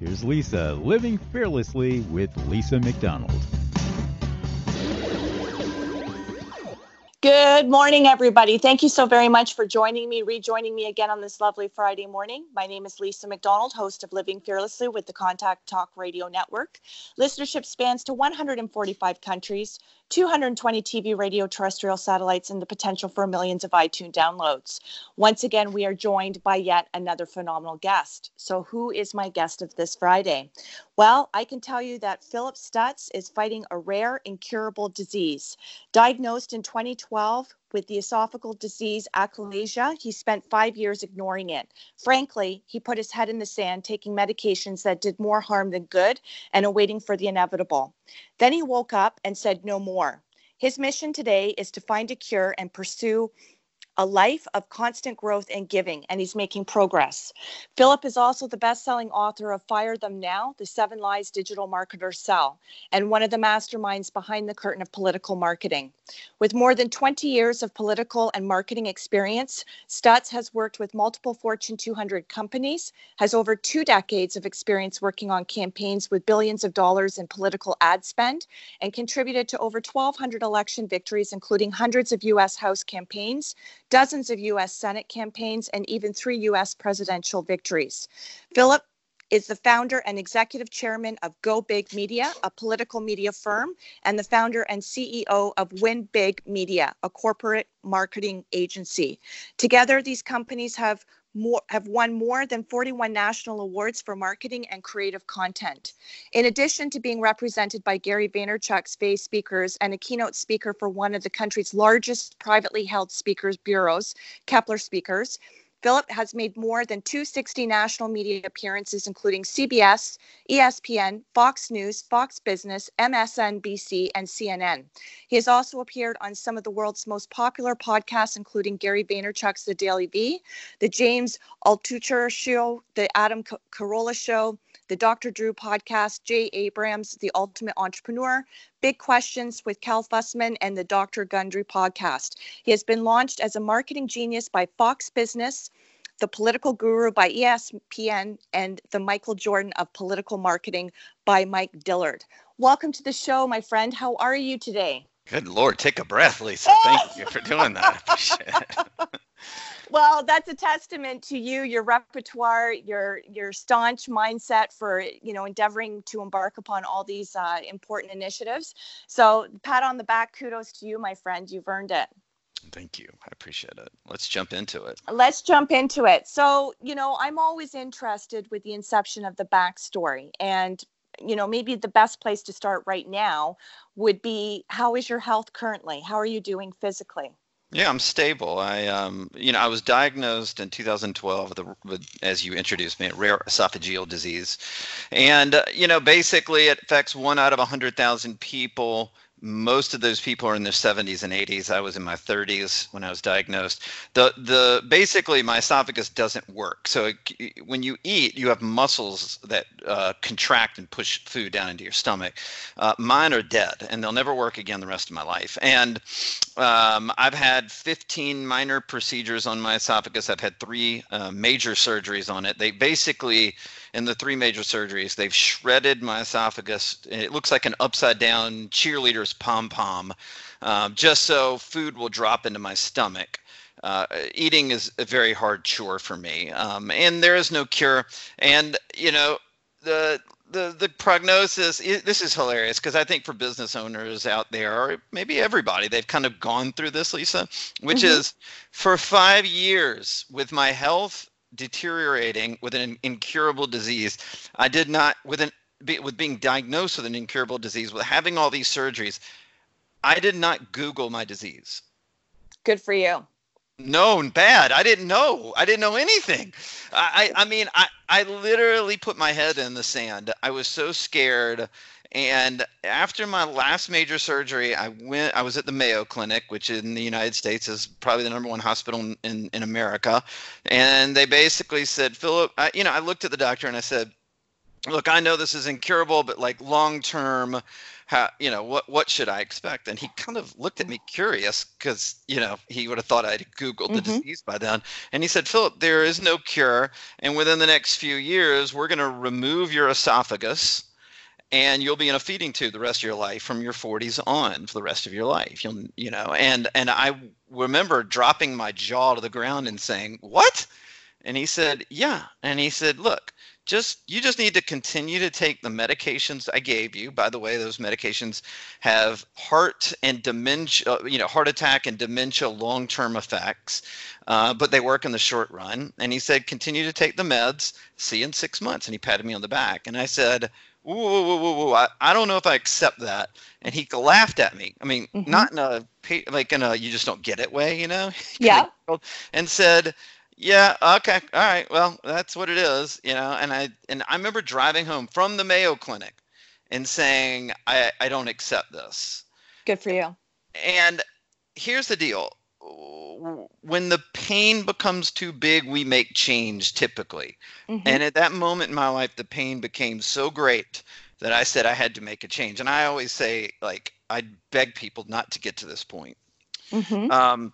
here's Lisa living fearlessly with Lisa McDonald. Good morning, everybody. Thank you so very much for joining me, rejoining me again on this lovely Friday morning. My name is Lisa McDonald, host of Living Fearlessly with the Contact Talk Radio Network. Listenership spans to 145 countries, 220 TV, radio, terrestrial satellites, and the potential for millions of iTunes downloads. Once again, we are joined by yet another phenomenal guest. So, who is my guest of this Friday? Well, I can tell you that Philip Stutts is fighting a rare, incurable disease. Diagnosed in 2012 with the esophageal disease achalasia, he spent five years ignoring it. Frankly, he put his head in the sand, taking medications that did more harm than good and awaiting for the inevitable. Then he woke up and said no more. His mission today is to find a cure and pursue a life of constant growth and giving, and he's making progress. Philip is also the best selling author of Fire Them Now The Seven Lies Digital Marketers Sell, and one of the masterminds behind the curtain of political marketing. With more than 20 years of political and marketing experience, Stutts has worked with multiple Fortune 200 companies, has over two decades of experience working on campaigns with billions of dollars in political ad spend, and contributed to over 1,200 election victories, including hundreds of U.S. House campaigns dozens of U.S. Senate campaigns, and even three U.S. presidential victories. Philip is the founder and executive chairman of Go Big Media, a political media firm, and the founder and CEO of Win Big Media, a corporate marketing agency. Together, these companies have more, have won more than 41 national awards for marketing and creative content. In addition to being represented by Gary Vaynerchuk's Vay Speakers and a keynote speaker for one of the country's largest privately held speakers bureaus, Kepler Speakers, Philip has made more than 260 national media appearances, including CBS, ESPN, Fox News, Fox Business, MSNBC, and CNN. He has also appeared on some of the world's most popular podcasts, including Gary Vaynerchuk's The Daily V, The James Altucher Show, The Adam Carolla Show, the Dr. Drew podcast, Jay Abraham, The Ultimate Entrepreneur, Big Questions with Cal Fussman, and the Dr. Gundry podcast. He has been launched as a marketing genius by Fox Business, the Political Guru by ESPN, and the Michael Jordan of Political Marketing by Mike Dillard. Welcome to the show, my friend. How are you today? Good Lord, take a breath, Lisa. Thank you for doing that. well, that's a testament to you, your repertoire, your your staunch mindset for you know endeavoring to embark upon all these uh, important initiatives. So, pat on the back, kudos to you, my friend. You've earned it. Thank you. I appreciate it. Let's jump into it. Let's jump into it. So, you know, I'm always interested with the inception of the backstory. And, you know, maybe the best place to start right now would be how is your health currently? How are you doing physically? Yeah, I'm stable. I, um, you know, I was diagnosed in 2012 with, a, with as you introduced me, a rare esophageal disease, and uh, you know, basically, it affects one out of 100,000 people most of those people are in their 70s and 80s. I was in my 30s when I was diagnosed. The the basically my esophagus doesn't work. So it, when you eat, you have muscles that uh, contract and push food down into your stomach. Uh, mine are dead, and they'll never work again the rest of my life. And um, I've had 15 minor procedures on my esophagus. I've had three uh, major surgeries on it. They basically in the three major surgeries. They've shredded my esophagus. It looks like an upside down cheerleader's pom pom, um, just so food will drop into my stomach. Uh, eating is a very hard chore for me, um, and there is no cure. And you know, the the the prognosis this is hilarious because I think for business owners out there or maybe everybody they've kind of gone through this Lisa which mm-hmm. is for 5 years with my health deteriorating with an incurable disease I did not with an with being diagnosed with an incurable disease with having all these surgeries I did not google my disease good for you known bad. I didn't know. I didn't know anything. I, I mean, I, I literally put my head in the sand. I was so scared. And after my last major surgery, I went. I was at the Mayo Clinic, which in the United States is probably the number one hospital in, in, America. And they basically said, Philip, I, you know, I looked at the doctor and I said, look, I know this is incurable, but like long term, how you know what what should I expect? And he kind of looked at me curious because you know he would have thought I'd googled the mm-hmm. disease by then. And he said, Philip, there is no cure, and within the next few years, we're going to remove your esophagus. And you'll be in a feeding tube the rest of your life from your 40s on for the rest of your life. You'll, you know, and and I remember dropping my jaw to the ground and saying, "What?" And he said, "Yeah." And he said, "Look, just you just need to continue to take the medications I gave you. By the way, those medications have heart and dementia, you know, heart attack and dementia long-term effects, uh, but they work in the short run. And he said, continue to take the meds. See you in six months. And he patted me on the back, and I said, whoa, whoa, whoa, whoa, I, I don't know if I accept that. And he laughed at me. I mean, mm-hmm. not in a like in a you just don't get it way, you know. Yeah. and said yeah, okay. All right. Well, that's what it is, you know. And I and I remember driving home from the Mayo Clinic and saying, I, I don't accept this. Good for you. And here's the deal. When the pain becomes too big, we make change typically. Mm-hmm. And at that moment in my life, the pain became so great that I said I had to make a change. And I always say, like, I beg people not to get to this point. Mm-hmm. Um,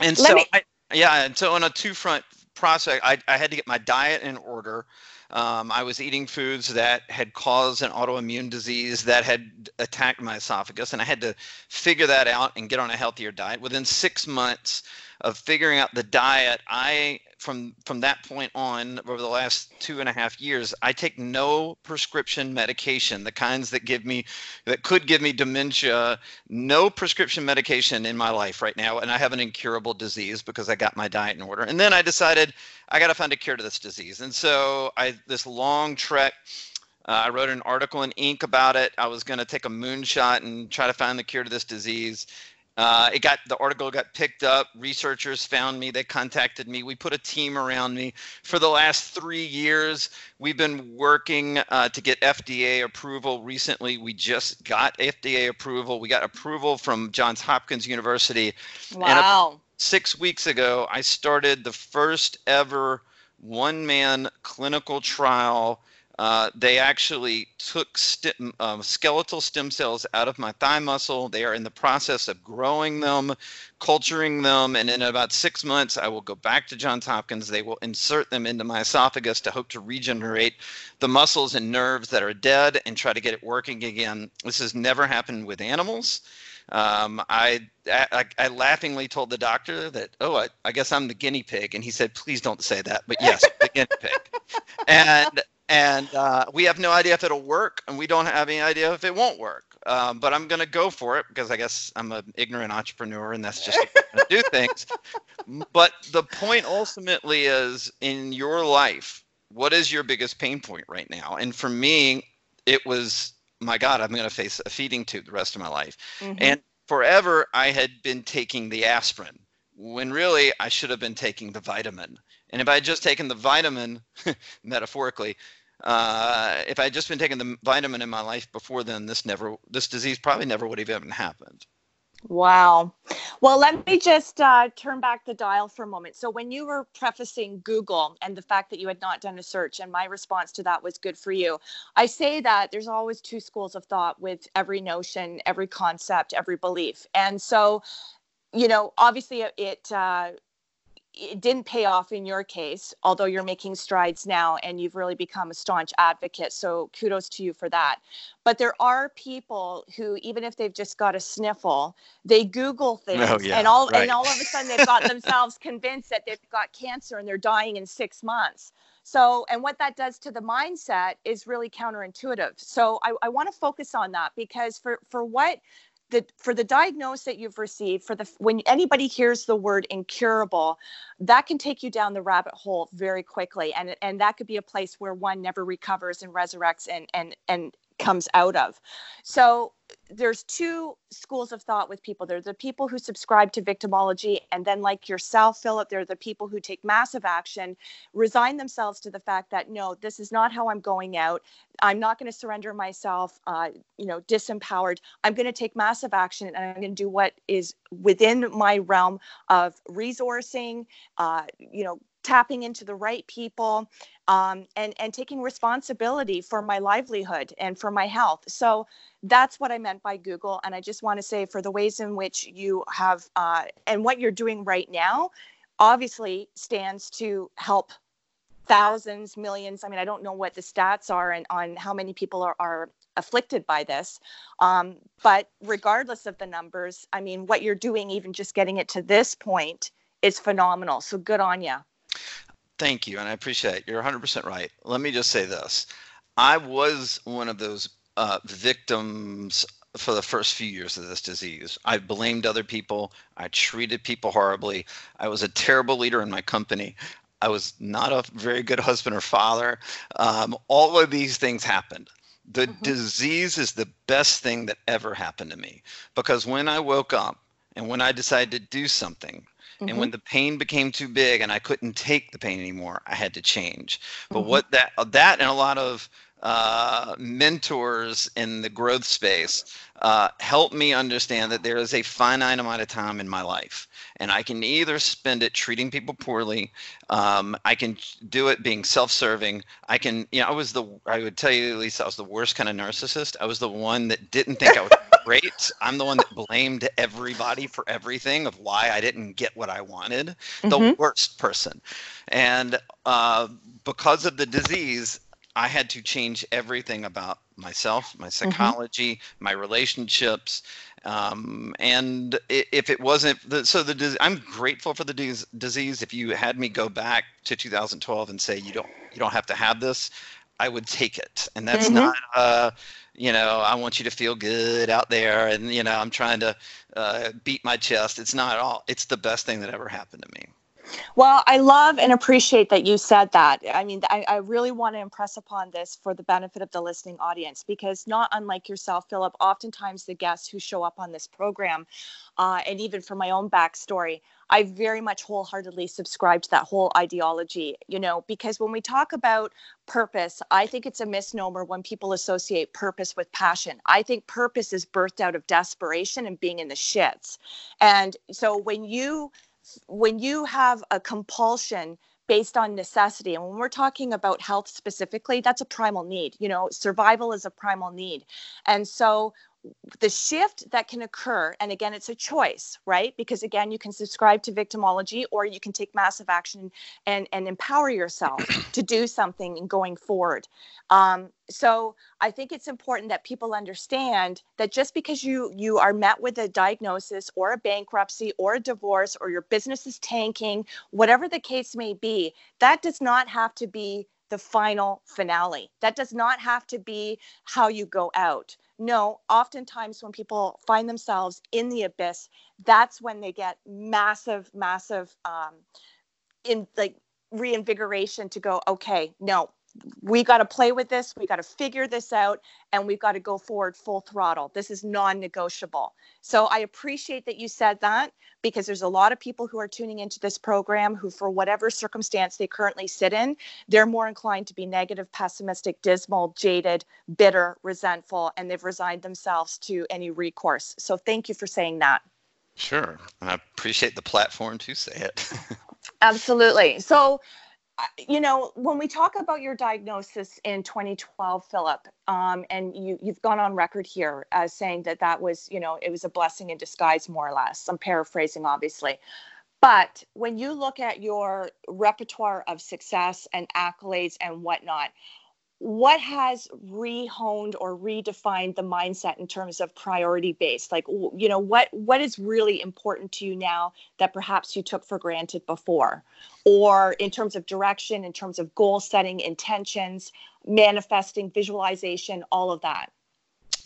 and Let so me- I, yeah, and so on a two front process, I, I had to get my diet in order. Um, I was eating foods that had caused an autoimmune disease that had attacked my esophagus, and I had to figure that out and get on a healthier diet. Within six months of figuring out the diet, I from from that point on over the last two and a half years i take no prescription medication the kinds that give me that could give me dementia no prescription medication in my life right now and i have an incurable disease because i got my diet in order and then i decided i got to find a cure to this disease and so i this long trek uh, I wrote an article in Inc. about it. I was going to take a moonshot and try to find the cure to this disease. Uh, it got the article got picked up. Researchers found me. They contacted me. We put a team around me. For the last three years, we've been working uh, to get FDA approval. Recently, we just got FDA approval. We got approval from Johns Hopkins University. Wow. six weeks ago, I started the first ever one-man clinical trial uh, they actually took um, skeletal stem cells out of my thigh muscle. They are in the process of growing them, culturing them, and in about six months, I will go back to Johns Hopkins. They will insert them into my esophagus to hope to regenerate the muscles and nerves that are dead and try to get it working again. This has never happened with animals. Um, I, I, I laughingly told the doctor that, oh, I, I guess I'm the guinea pig, and he said, please don't say that, but yes, the guinea pig. And and uh, we have no idea if it'll work, and we don't have any idea if it won't work. Um, but I'm going to go for it because I guess I'm an ignorant entrepreneur, and that's just do things. But the point ultimately is in your life, what is your biggest pain point right now? And for me, it was, my God, I'm going to face a feeding tube the rest of my life. Mm-hmm. And forever, I had been taking the aspirin when really I should have been taking the vitamin. And if I had just taken the vitamin, metaphorically, uh, if I had just been taking the vitamin in my life before then, this never, this disease probably never would have even happened. Wow. Well, let me just uh, turn back the dial for a moment. So, when you were prefacing Google and the fact that you had not done a search, and my response to that was good for you, I say that there's always two schools of thought with every notion, every concept, every belief. And so, you know, obviously it, uh, it didn't pay off in your case, although you're making strides now and you've really become a staunch advocate. So kudos to you for that. But there are people who, even if they've just got a sniffle, they Google oh, things Oh, yeah, and all right. and all of a sudden they've got themselves convinced that they've got cancer and they're dying in six months. So, and what that does to the mindset is really counterintuitive. So, I, I want to focus on that because for for what the for the diagnosis that you've received, for the when anybody hears the word incurable, that can take you down the rabbit hole very quickly, and and that could be a place where one never recovers and resurrects and and and comes out of. So there's two schools of thought with people. There are the people who subscribe to victimology, and then, like yourself, Philip, they're the people who take massive action, resign themselves to the fact that no, this is not how I'm going out. I'm not going to surrender myself, uh, you know, disempowered. I'm going to take massive action, and I'm going to do what is within my realm of resourcing, uh, you know, tapping into the right people um, and and taking responsibility for my livelihood and for my health. So that's what i meant by google. And i just want to say for the ways in which you have uh, and what you're doing right now obviously stands to help thousands millions. I mean i don't know what the stats are and on how many people are, are afflicted by this um, but regardless of the numbers i mean what you're doing even just getting it to this point is phenomenal. So good on you Thank you, and I appreciate it. You're 100% right. Let me just say this: I was one of those uh, victims for the first few years of this disease. I blamed other people. I treated people horribly. I was a terrible leader in my company. I was not a very good husband or father. Um, all of these things happened. The Mhm. disease is the best thing that ever happened to me because when I woke up and when I decided to do something, and when the pain became too big and I couldn't take the pain anymore, I had to change. But Mhm. what that that and a lot of uh, mentors in the growth space uh, helped me understand that there is a finite amount of time in my life, and I can either spend it treating people poorly, um, I can do it being self-serving. I can, you know, I was the I would tell you at least I was the worst kind of narcissist. I was the one that didn't think I was great. I'm the one that blamed everybody for everything of why I didn't get what I wanted. The Mhm. worst person. And uh, because of the disease, I had to change everything about myself, my psychology, my relationships. Um, and if it wasn't the, so the I'm grateful for the disease. If you had me go back to 2012 and say you don't you don't have to have this, I would take it. And that's Mhm. not uh, you know I want you to feel good out there, and you know I'm trying to uh, beat my chest. It's not at all. It's the best thing that ever happened to me. Well, I love and appreciate that you said that. I mean, I, I really want to impress upon this for the benefit of the listening audience because, not unlike yourself, Philip, oftentimes the guests who show up on this program, uh, and even for my own backstory, I very much wholeheartedly subscribe to that whole ideology, you know, because when we talk about purpose, I think it's a misnomer when people associate purpose with passion. I think purpose is birthed out of desperation and being in the shits. And so when you when you have a compulsion based on necessity and when we're talking about health specifically that's a primal need you know survival is a primal need. And so the shift that can occur and again it's a choice right? Because again you can subscribe to victimology or you can take massive action and and empower yourself to do something and going forward. Um, so i think it's important that people understand that just because you you are met with a diagnosis or a bankruptcy or a divorce or your business is tanking whatever the case may be that does not have to be the final finale. That does not have to be how you go out. No oftentimes when people find themselves in the abyss that's when they get massive massive um, in like reinvigoration to go okay no we got to play with this we got to figure this out and we've got to go forward full throttle this is non-negotiable so i appreciate that you said that because there's a lot of people who are tuning into this program who for whatever circumstance they currently sit in they're more inclined to be negative pessimistic dismal jaded bitter resentful and they've resigned themselves to any recourse so thank you for saying that Sure. I appreciate the platform to say it. Absolutely. So, you know, when we talk about your diagnosis in 2012, Philip, um, and you, you've gone on record here as saying that that was, you know, it was a blessing in disguise, more or less. I'm paraphrasing, obviously. But when you look at your repertoire of success and accolades and whatnot, what has rehoned or redefined the mindset in terms of priority based? Like you know what what is really important to you now that perhaps you took for granted before? Or in terms of direction in terms of goal setting intentions manifesting visualization all of that?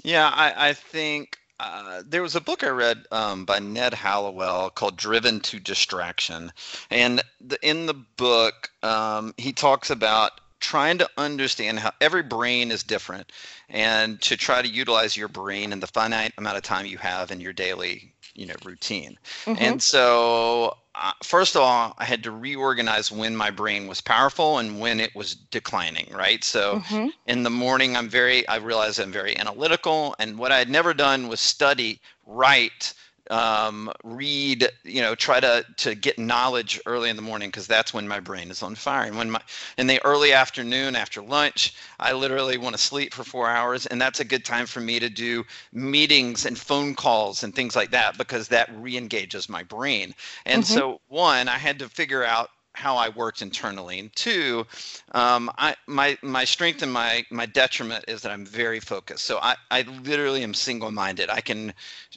Yeah i, I think uh, there was a book I read um, by Ned Hallowell called Driven to Distraction. And the, in the book, um, he talks about trying to understand how every brain is different and to try to utilize your brain in the finite amount of time you have in your daily you know routine mm-hmm. and so uh, first of all i had to reorganize when my brain was powerful and when it was declining right so mm-hmm. in the morning i'm very i realize i'm very analytical and what i had never done was study write um, read, you know, try to to get knowledge early in the morning because that's when my brain is on fire. And when my in the early afternoon after lunch, I literally want to sleep for four hours, and that's a good time for me to do meetings and phone calls and things like that because that re-engages my brain. And mm-hmm. so, one, I had to figure out how I worked internally, and two, um, I my my strength and my my detriment is that I'm very focused. So I I literally am single-minded. I can,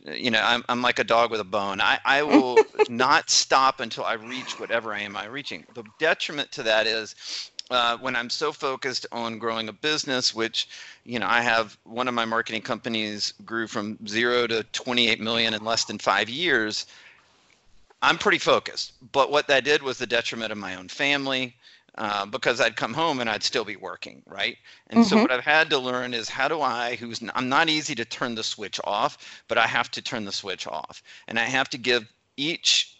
you know, I'm I'm like a dog with a bone. I I will not stop until I reach whatever I am I reaching. The detriment to that is uh, when I'm so focused on growing a business, which, you know, I have one of my marketing companies grew from zero to 28 million in less than five years. I'm pretty focused, but what that did was the detriment of my own family uh, because I'd come home and I'd still be working, right? And mm-hmm. so what I've had to learn is how do I, who's I'm not easy to turn the switch off, but I have to turn the switch off, and I have to give each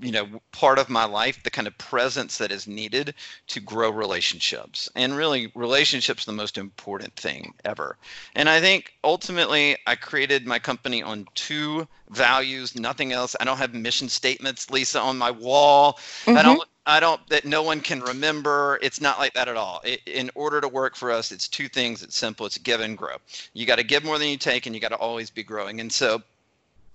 you know part of my life the kind of presence that is needed to grow relationships and really relationships the most important thing ever and i think ultimately i created my company on two values nothing else i don't have mission statements lisa on my wall mm-hmm. i don't I don't that no one can remember. It's not like that at all. It, in order to work for us, it's two things. It's simple. It's give and grow. You got to give more than you take, and you got to always be growing. And so,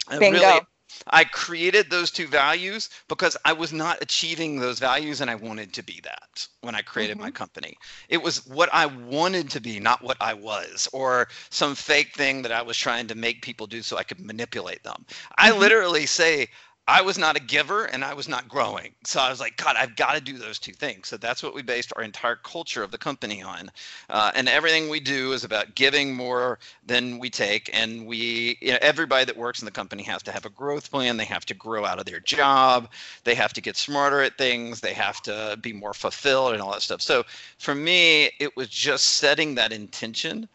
Bingo. really, I created those two values because I was not achieving those values and I wanted to be that when I created mm-hmm. my company. It was what I wanted to be, not what I was, or some fake thing that I was trying to make people do so I could manipulate them. Mm-hmm. I literally say, I was not a giver and I was not growing. So I was like, God, I've got to do those two things. So that's what we based our entire culture of the company on. Uh, and everything we do is about giving more than we take. And we, you know, everybody that works in the company has to have a growth plan. They have to grow out of their job. They have to get smarter at things. They have to be more fulfilled and all that stuff. So for me, it was just setting that intention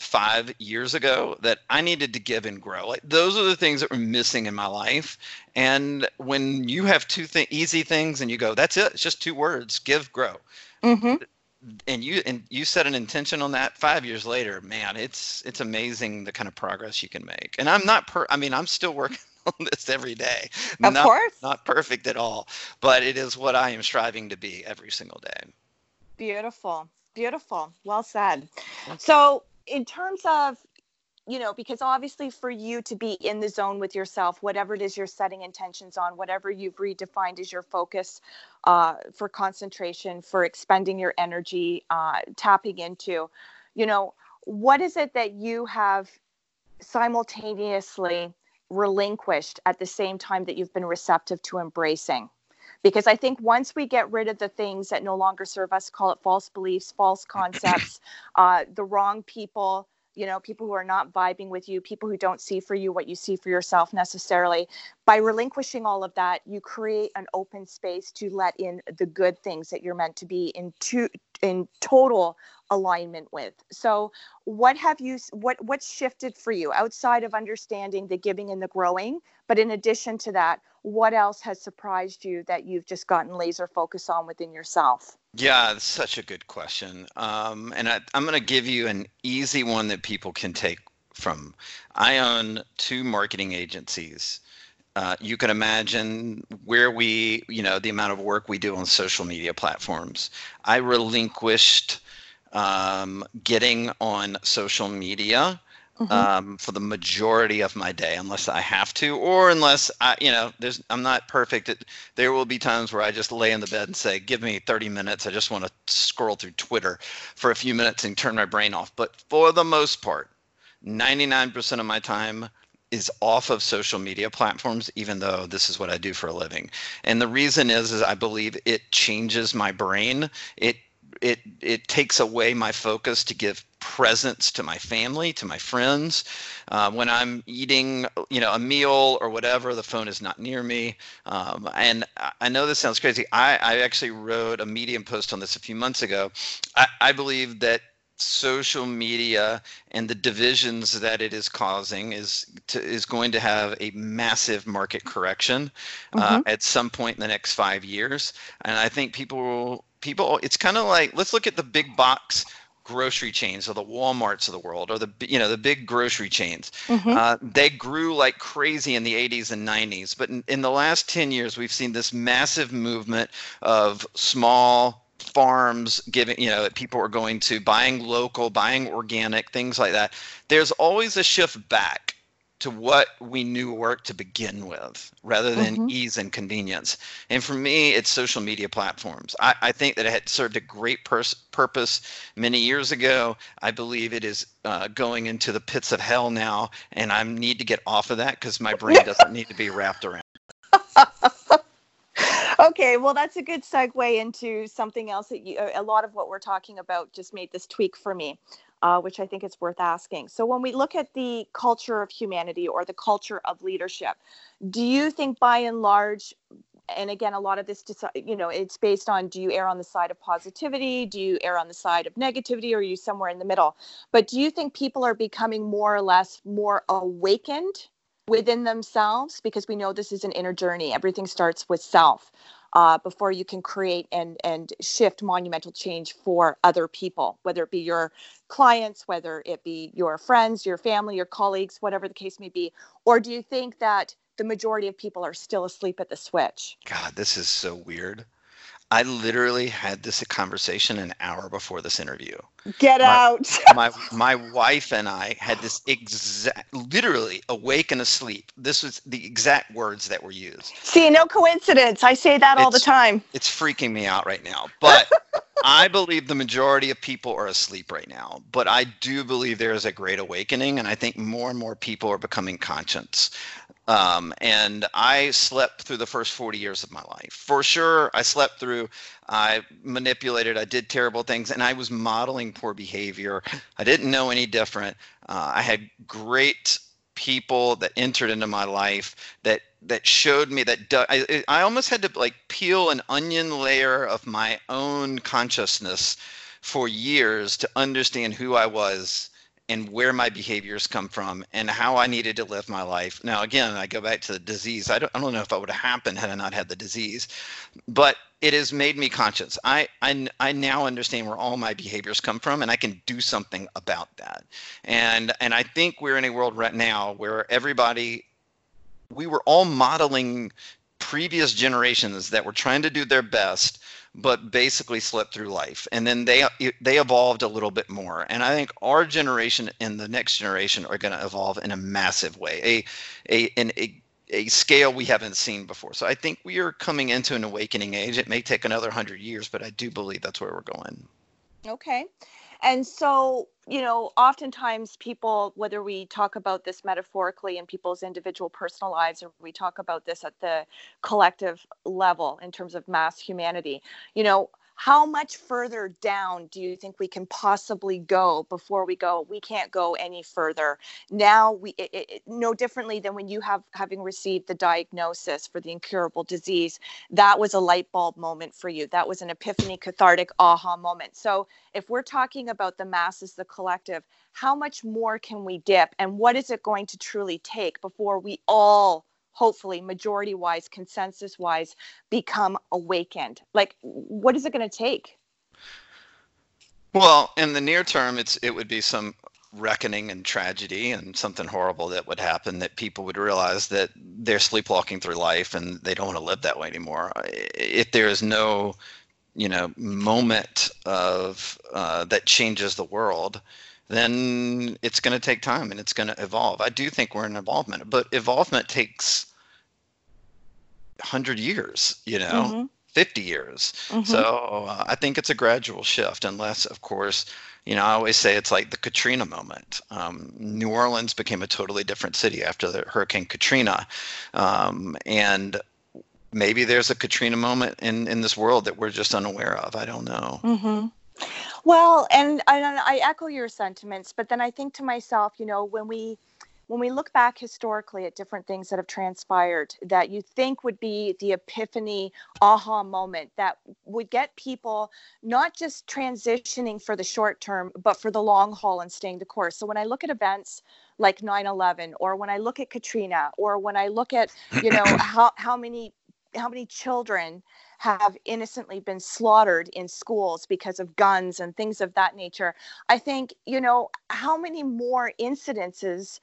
five years ago that I needed to give and grow. Like those are the things that were missing in my life. And when you have two th- easy things and you go, that's it. It's just two words: give, grow. Mm-hmm. And you and you set an intention on that. Five years later, man, it's it's amazing the kind of progress you can make. And I'm not per. I mean, I'm still working on this every day. Of not, course, not perfect at all, but it is what I am striving to be every single day. Beautiful, beautiful. Well said. So in terms of you know because obviously for you to be in the zone with yourself whatever it is you're setting intentions on whatever you've redefined as your focus uh, for concentration for expending your energy uh, tapping into you know what is it that you have simultaneously relinquished at the same time that you've been receptive to embracing because I think once we get rid of the things that no longer serve us, call it false beliefs, false concepts, uh, the wrong people, you know, people who are not vibing with you, people who don't see for you what you see for yourself necessarily. By relinquishing all of that, you create an open space to let in the good things that you're meant to be in to, in total alignment with. So, what have you what what's shifted for you outside of understanding the giving and the growing? But in addition to that, what else has surprised you that you've just gotten laser focus on within yourself? Yeah, that's such a good question. Um, and I, I'm going to give you an easy one that people can take from. I own two marketing agencies. Uh, you can imagine where we, you know, the amount of work we do on social media platforms. I relinquished um, getting on social media mm-hmm. um, for the majority of my day, unless I have to, or unless I, you know, there's I'm not perfect. It, there will be times where I just lay in the bed and say, "Give me 30 minutes. I just want to scroll through Twitter for a few minutes and turn my brain off." But for the most part, 99% of my time is off of social media platforms even though this is what I do for a living. And the reason is is I believe it changes my brain. It it it takes away my focus to give presence to my family, to my friends. Uh, when I'm eating, you know, a meal or whatever, the phone is not near me. Um, and I know this sounds crazy. I, I actually wrote a Medium post on this a few months ago. I, I believe that social media and the divisions that it is causing is to, is going to have a massive market correction uh, mm-hmm. at some point in the next five years. And I think people will people. It's kind of like let's look at the big box grocery chains or the Walmarts of the world or the you know the big grocery chains. Mm-hmm. Uh, they grew like crazy in the 80s and 90s, but in, in the last 10 years we've seen this massive movement of small farms giving you know that people are going to buying local buying organic things like that. There's always a shift back to what we knew worked to begin with rather than mm-hmm. ease and convenience. And for me it's social media platforms. I, I think that it had served a great pers- purpose many years ago. I believe it is uh, going into the pits of hell now and i need to get off of that because my brain doesn't need to be wrapped around okay, well, that's a good segue into something else that you, a lot of what we're talking about just made this tweak for me, uh, which I think is worth asking. So, when we look at the culture of humanity or the culture of leadership, do you think by and large, and again, a lot of this, you know, it's based on do you err on the side of positivity? Do you err on the side of negativity? Or are you somewhere in the middle? But do you think people are becoming more or less more awakened within themselves because we know this is an inner journey. Everything starts with self uh, before you can create and and shift monumental change for other people whether it be your clients whether it be your friends your family your colleagues whatever the case may be. Or do you think that the majority of people are still asleep at the switch? God this is so weird I literally had this conversation an hour before this interview. Get my, out. my my wife and I had this exact literally awake and asleep. This was the exact words that were used. See, no coincidence. I say that it's, all the time. It's freaking me out right now. But I believe the majority of people are asleep right now. But I do believe there is a great awakening and I think more and more people are becoming conscious. Um, and I slept through the first 40 years of my life. For sure, I slept through, I manipulated, I did terrible things, and I was modeling poor behavior. I didn't know any different. Uh, I had great people that entered into my life that that showed me that I, I almost had to like peel an onion layer of my own consciousness for years to understand who I was and where my behaviors come from and how I needed to live my life. Now, again, I go back to the disease. I don't, I don't know if that would have happened had I not had the disease, but it has made me conscious. I, I, I now understand where all my behaviors come from and I can do something about that. And, and I think we're in a world right now where everybody, we were all modeling previous generations that were trying to do their best but basically slipped through life. And then they they evolved a little bit more. And i think our generation and the next generation are going to evolve in a massive way a a an a, a scale we haven't seen before. So i think we are coming into an awakening age. It may take another 100 years but i do believe that's where we're going. Okay and so, you know, oftentimes people, whether we talk about this metaphorically in people's individual personal lives or we talk about this at the collective level in terms of mass humanity, you know, how much further down do you think we can possibly go before we go we can't go any further. Now we it, it, no differently than when you have having received the diagnosis for the incurable disease that was a light bulb moment for you. That was an epiphany cathartic aha moment. So if we're talking about the masses the collective how much more can we dip and what is it going to truly take before we all hopefully majority wise consensus wise become awakened. Like what is it going to take? Well in the near term it's it would be some reckoning and tragedy and something horrible that would happen that people would realize that they're sleepwalking through life and they don't want to live that way anymore. If there is no you know moment of uh, that changes the world then it's going to take time and it's going to evolve. I do think we're in evolvement, but evolvement takes 100 years, you know, mm-hmm. 50 years. Mm-hmm. So uh, I think it's a gradual shift, unless, of course, you know, I always say it's like the Katrina moment. Um, New Orleans became a totally different city after the Hurricane Katrina. Um, and maybe there's a Katrina moment in, in this world that we're just unaware of. I don't know. Mm-hmm. Well, and I, I echo your sentiments, but then I think to myself, you know, when we when we look back historically at different things that have transpired that you think would be the epiphany aha moment that would get people not just transitioning for the short term but for the long haul and staying the course. So when i look at events like 9-11 or when i look at katrina or when i look at you know how, how many how many children have innocently been slaughtered in schools because of guns and things of that nature. I think, you know, how many more incidences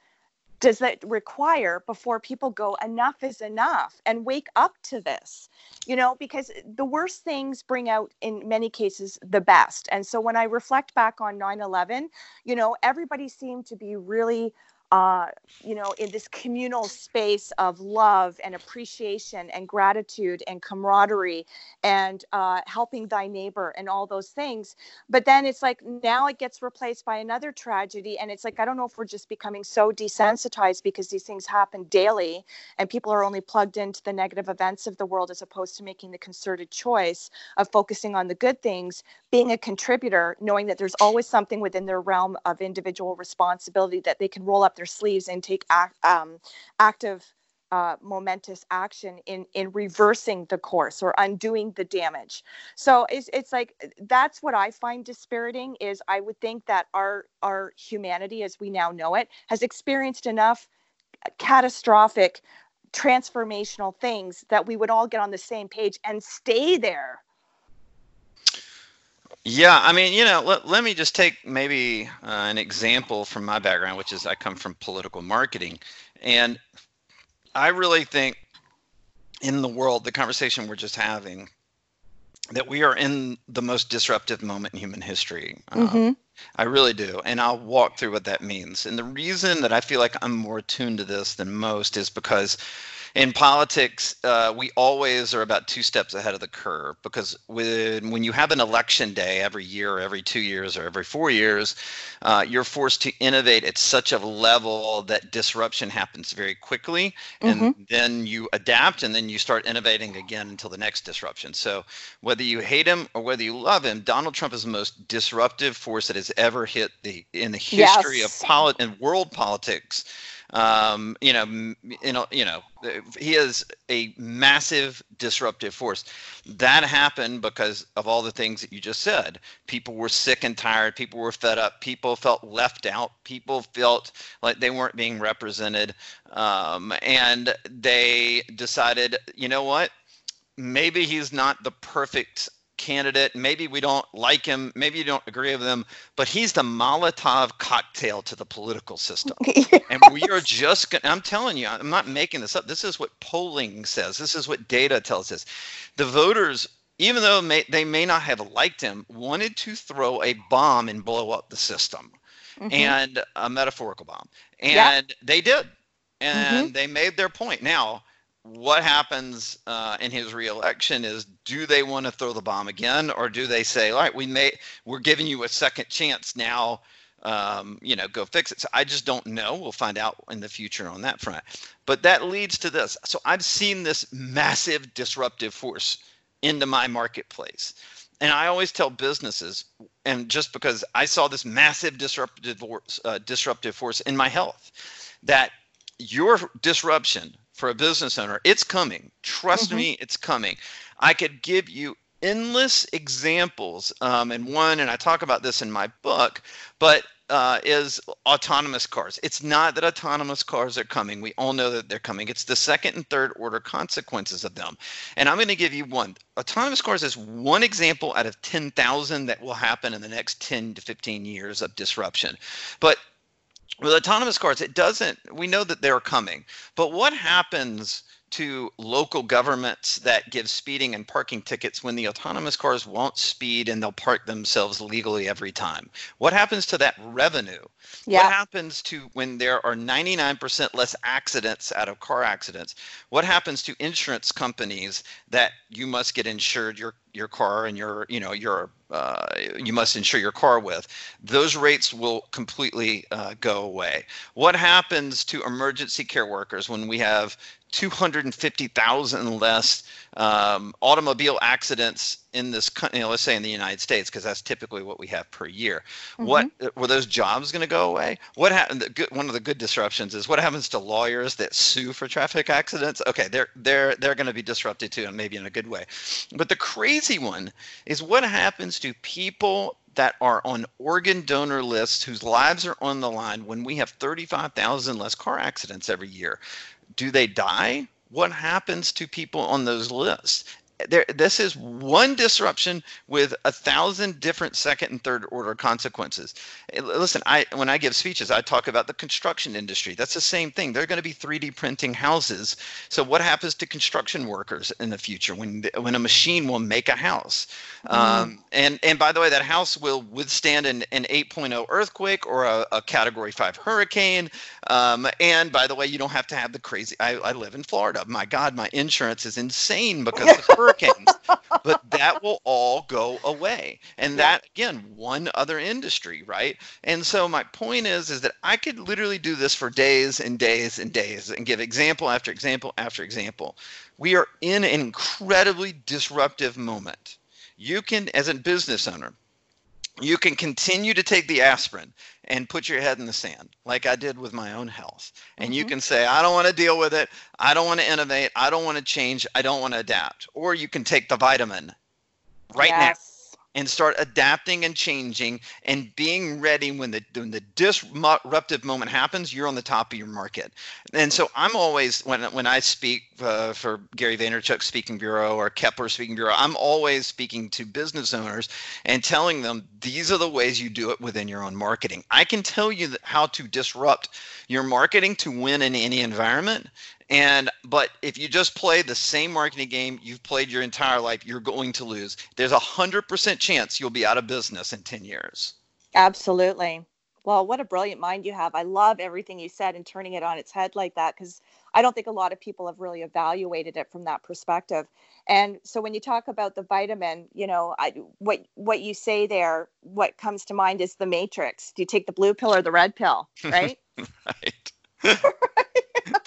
does that require before people go enough is enough and wake up to this you know because the worst things bring out in many cases the best and so when i reflect back on 9-11 you know everybody seemed to be really uh, you know, in this communal space of love and appreciation and gratitude and camaraderie and uh, helping thy neighbor and all those things. But then it's like now it gets replaced by another tragedy. And it's like, I don't know if we're just becoming so desensitized because these things happen daily and people are only plugged into the negative events of the world as opposed to making the concerted choice of focusing on the good things, being a contributor, knowing that there's always something within their realm of individual responsibility that they can roll up their sleeves and take act, um, active uh, momentous action in in reversing the course or undoing the damage. So it's, it's like that's what i find dispiriting is i would think that our our humanity as we now know it has experienced enough catastrophic transformational things that we would all get on the same page and stay there yeah, I mean, you know, let, let me just take maybe uh, an example from my background, which is I come from political marketing. And I really think in the world, the conversation we're just having, that we are in the most disruptive moment in human history. Um, mm-hmm. I really do. And I'll walk through what that means. And the reason that I feel like I'm more attuned to this than most is because in politics, uh, we always are about two steps ahead of the curve because when when you have an election day every year, or every two years, or every four years, uh, you're forced to innovate at such a level that disruption happens very quickly, and mm-hmm. then you adapt, and then you start innovating again until the next disruption. So whether you hate him or whether you love him, Donald Trump is the most disruptive force that has ever hit the in the history yes. of polit- and world politics um, you know, you know, you know, he is a massive disruptive force. That happened because of all the things that you just said. People were sick and tired. People were fed up. People felt left out. People felt like they weren't being represented, um, and they decided, you know what? Maybe he's not the perfect candidate. Maybe we don't like him. Maybe you don't agree with him, but he's the Molotov cocktail to the political system. yes. And we are just, going I'm telling you, I'm not making this up. This is what polling says. This is what data tells us. The voters, even though may, they may not have liked him, wanted to throw a bomb and blow up the system. Mm-hmm. And a metaphorical bomb. And they did. And mm-hmm. they made their point. Now, what happens uh, in his reelection is do they want to throw the bomb again or do they say all right we may we're giving you a second chance now um, you know go fix it. So i just don't know. We'll find out in the future on that front. But that leads to this. So i've seen this massive disruptive force into my marketplace. And i always tell businesses and just because i saw this massive disruptive force, uh, disruptive force in my health that your disruption for a business owner. It's coming. Trust mm-hmm. me, it's coming. I could give you endless examples, um, and one, and I talk about this in my book, but uh, is autonomous cars. It's not that autonomous cars are coming. We all know that they're coming. It's the second and third order consequences of them. And I'm going to give you one. Autonomous cars is one example out of 10,000 that will happen in the next 10 to 15 years of disruption. But with autonomous cars, it doesn't, we know that they're coming. But what happens to local governments that give speeding and parking tickets when the autonomous cars won't speed and they'll park themselves legally every time? What happens to that revenue? Yeah. What happens to when there are 99% less accidents out of car accidents? What happens to insurance companies that you must get insured your your car and your you know your uh, you must insure your car with? Those rates will completely uh, go away. What happens to emergency care workers when we have 250,000 less um, automobile accidents in this, you know, let's say in the United States, because that's typically what we have per year. Mm-hmm. What were those jobs going to go away? What happened? One of the good disruptions is what happens to lawyers that sue for traffic accidents. Okay, they're they're they're going to be disrupted too, and maybe in a good way. But the crazy one is what happens to people that are on organ donor lists whose lives are on the line when we have 35,000 less car accidents every year do they die? What happens to people on those lists? There this is one disruption with a thousand different second and third order consequences. Eh, listen i when i give speeches i talk about the construction industry. That's the same thing. They're going to be 3d printing houses. So what happens to construction workers in the future when when a machine will make a house? Mm. um, and and by the way that house will withstand an, an 8.0 earthquake or a, a category 5 hurricane. Um, and by the way you don't have to have the crazy I, I live in florida. My god my insurance is insane because of hurricanes, but that will all go away. And that again, one other industry, right? And so my point is is that I could literally do this for days and days and days and give example after example after example. We are in an incredibly disruptive moment. You can as a business owner, you can continue to take the aspirin and put your head in the sand like I did with my own health. And mm-hmm. you can say, I don't want to deal with it. I don't want to innovate. I don't want to change. I don't want to adapt. Or you can take the vitamin right yes. now and start adapting and changing and being ready when the when the disruptive moment happens you're on the top of your market. And so i'm always when when i speak uh, for gary vaynerchuk speaking bureau or keppler speaking bureau i'm always speaking to business owners and telling them these are the ways you do it within your own marketing. I can tell you how to disrupt your marketing to win in any environment and but if you just play the same marketing game you've played your entire life, you're going to lose. There's a hundred percent chance you'll be out of business in 10 years. Absolutely. Well, what a brilliant mind you have. I love everything you said and turning it on its head like that because I don't think a lot of people have really evaluated it from that perspective. And so when you talk about the vitamin, you know, I, what what you say there, what comes to mind is the matrix. Do you take the blue pill or the red pill, right? right.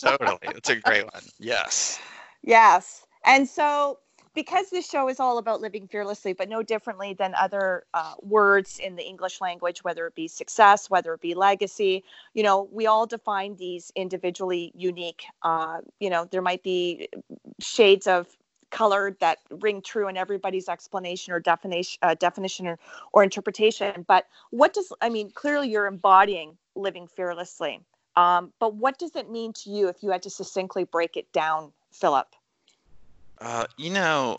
totally. It's a great one. Yes. Yes. And so, because this show is all about living fearlessly, but no differently than other uh, words in the English language, whether it be success, whether it be legacy, you know, we all define these individually unique. Uh, you know, there might be shades of color that ring true in everybody's explanation or definition, uh, definition or, or interpretation. But what does, I mean, clearly you're embodying living fearlessly. Um, but what does it mean to you if you had to succinctly break it down, Philip? Uh, you know,